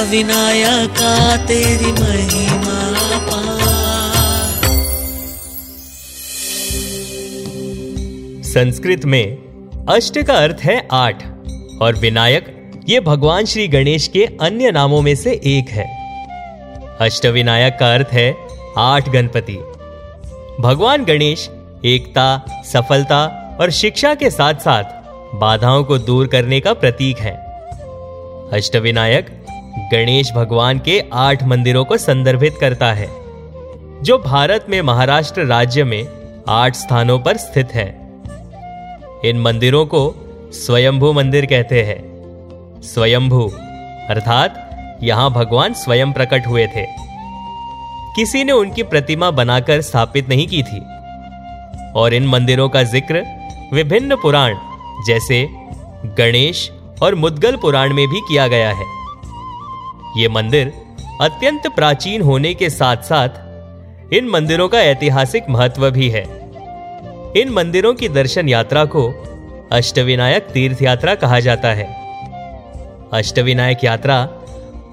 अष्टविनायका तेरी महिमा संस्कृत में अष्ट का अर्थ है आठ, और विनायक, ये भगवान श्री गणेश के अन्य नामों में से एक है। अष्ट विनायक का अर्थ है आठ गणपति। भगवान गणेश, एकता, सफलता और शिक्षा के साथ साथ बाधाओं को दूर करने का प्रतीक है। अष्टविनायक गणेश भगवान के आठ मंदिरों को संदर्भित करता है, जो भारत में महाराष्ट्र राज्य में आठ स्थानों पर स्थित है। इन मंदिरों को स्वयंभू मंदिर कहते हैं। स्वयंभू, अर्थात यहाँ भगवान स्वयं प्रकट हुए थे। किसी ने उनकी प्रतिमा बनाकर स्थापित नहीं की थी। और इन मंदिरों का ज़िक्र विभिन्न पुराण, जैसे गणेश और मुद्गल पुराण में भी किया गया है। ये मंदिर अत्यंत प्राचीन होने के साथ साथ इन मंदिरों का ऐतिहासिक महत्व भी है। इन मंदिरों की दर्शन यात्रा को अष्टविनायक तीर्थ यात्रा कहा जाता है। अष्टविनायक यात्रा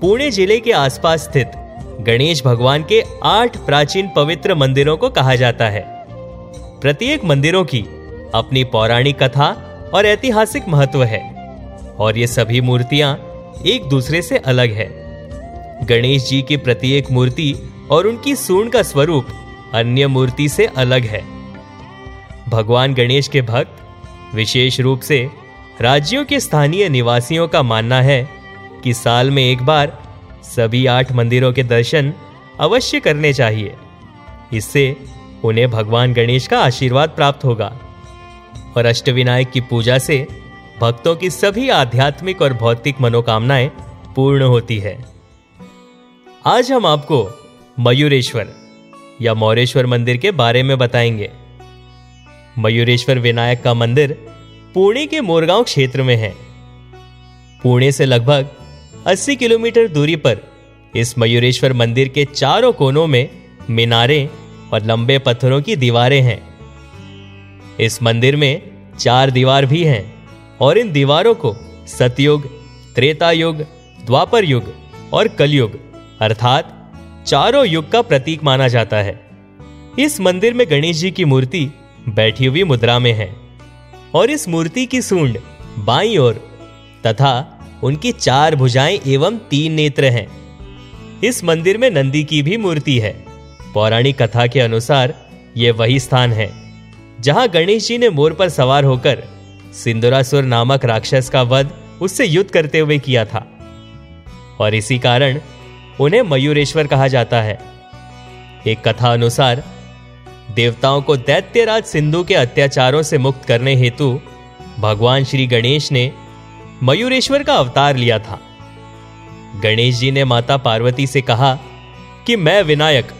पुणे ज़िले के आसपास स्थित गणेश भगवान के आठ प्राचीन पवित्र मंदिरों को कहा जाता है। प्रत्येक मंदिरों की अपनी पौराणिक कथा और ऐतिहासिक महत्व है और ये सभी मूर्तियाँ एक दूसरे से अलग है। गणेश जी की प्रत्येक मूर्ति और उनकी सूर्ण का स्वरूप अन्य मूर्ति से अलग है। भगवान गणेश के भक्त विशेष रूप से राज्यों के स्थानीय निवासियों का मानना है कि साल में एक बार सभी आठ मंदिरों के दर्शन अवश्य करने चाहिए। इससे उन्हें भगवान गणेश का आशीर्वाद प्राप्त होगा। और अष्टविनायक की पूजा से भक्तों की सभी आध्यात्मिक और भौतिक मनोकामनाएँ पूर्ण होती है। आज हम आपको मयूरेश्वर या मौरेश्वर मंदिर के बारे में बताएँगे। मयूरेश्वर विनायक का मंदिर पुणे के मोरगांव क्षेत्र में है। पुणे से लगभग 80 किलोमीटर दूरी पर इस मयूरेश्वर मंदिर के चारों कोनों में मीनारें और लंबे पत्थरों की दीवारें हैं। इस मंदिर में चार दीवार भी हैं और इन दीवारों को सतयुग त्रेता युग द्वापर युग और कलयुग अर्थात चारों युग का प्रतीक माना जाता है। इस मंदिर में गणेश जी की मूर्ति बैठी हुई मुद्रा में है और इस मूर्ति की सूंड बाई ओर तथा उनकी चार भुजाएँ एवं तीन नेत्र हैं। इस मंदिर में नंदी की भी मूर्ति है। पौराणिक कथा के अनुसार यह वही स्थान है, जहाँ गणेश जी ने मोर पर सवार होकर सिंदुरासुर नामक राक्षस का वध उससे युद्ध करते हुए किया था। और इसी कारण उन्हें मयूरेश्वर कहा जाता है। एक कथा अनुसार देवताओं को दैत्यराज सिंधु के अत्याचारों से मुक्त करने हेतु भगवान श्री गणेश ने मयूरेश्वर का अवतार लिया था। गणेश जी ने माता पार्वती से कहा कि मैं विनायक,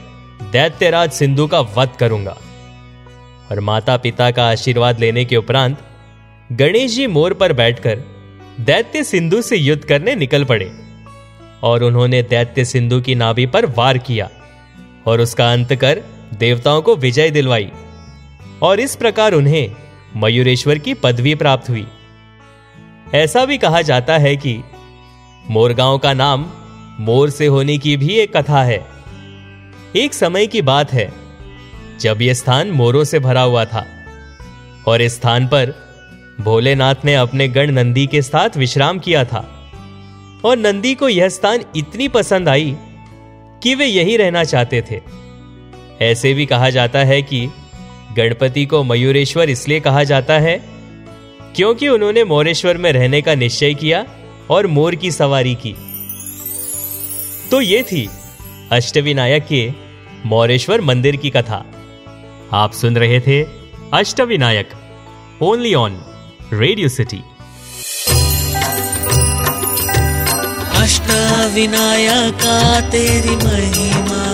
दैत्यराज सिंधु का वध करूँगा। और माता पिता का आशीर्वाद लेने के उपरांत गणेश जी मोर पर बैठकर दैत्य सिंधु से युद्ध करने निकल पड़े। और उन्होंने दैत्य सिंधु की नाभि पर वार किया और उसका अंत कर देवताओं को विजय दिलवाई। और इस प्रकार उन्हें मयूरेश्वर की पदवी प्राप्त हुई। ऐसा भी कहा जाता है कि मोरगांव का नाम मोर से होने की भी एक कथा है। एक समय की बात है, जब यह स्थान मोरों से भरा हुआ था और इस स्थान पर भोलेनाथ ने अपने गण नंदी के साथ विश्राम किया था। और नंदी को यह स्थान इतनी पसंद आई कि वे यही रहना चाहते थे। ऐसे भी कहा जाता है कि गणपति को मयूरेश्वर इसलिए कहा जाता है क्योंकि उन्होंने मोरेश्वर में रहने का निश्चय किया और मोर की सवारी की। तो ये थी अष्टविनायक के मोरेश्वर मंदिर की कथा। आप सुन रहे थे Ashtavinayak only on radio city Ashtavinayaka तेरी महिमा।